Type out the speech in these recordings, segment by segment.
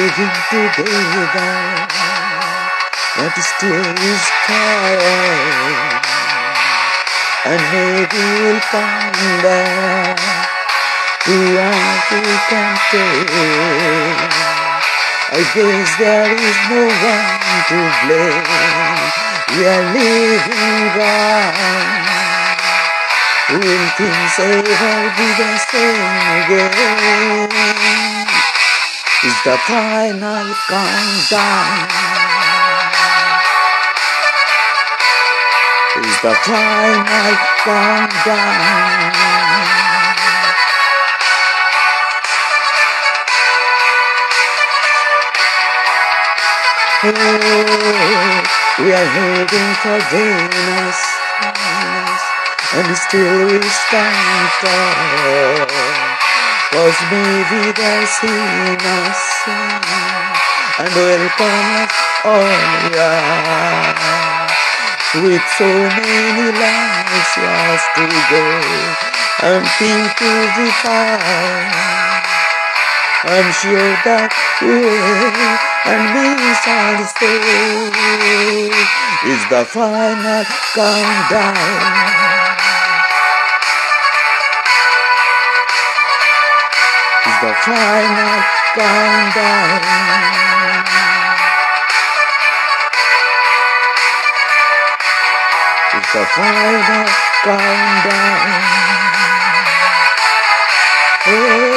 living together, but still is tired. And maybe we'll find back to what we can take. I guess there is no one to blame. We are living wrong. Will things ever be the same again? is the final countdown. Is the final countdown. Oh, we are heading for Venus, Venus and still we stand tall. Maybe they'll see us and welcome us all, yeah. With so many lives lost to go and things to be found. I'm sure that way and misunderstood is the final countdown. The final countdown. Is the final countdown. Oh,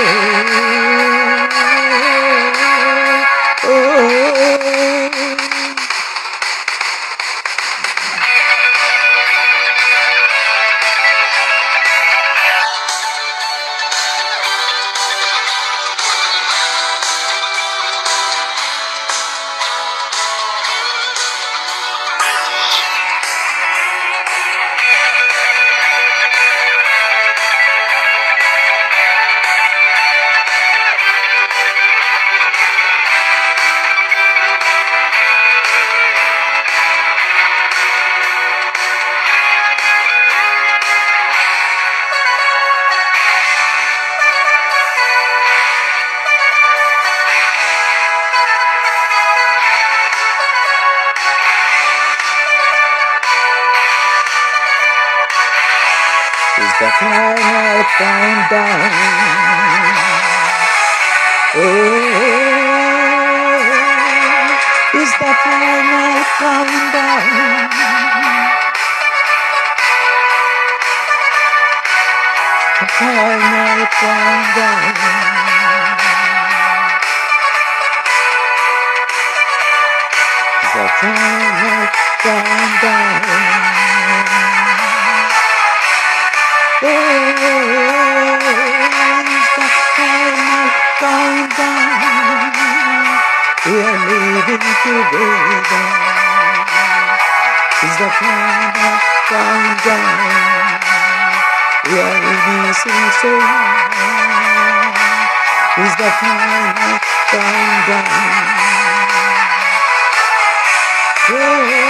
the final countdown. Oh, is the final countdown. The final countdown. The final countdown. Oh, final countdown. We are living together. Is the final countdown. We are missing so long. Is the final countdown. Oh,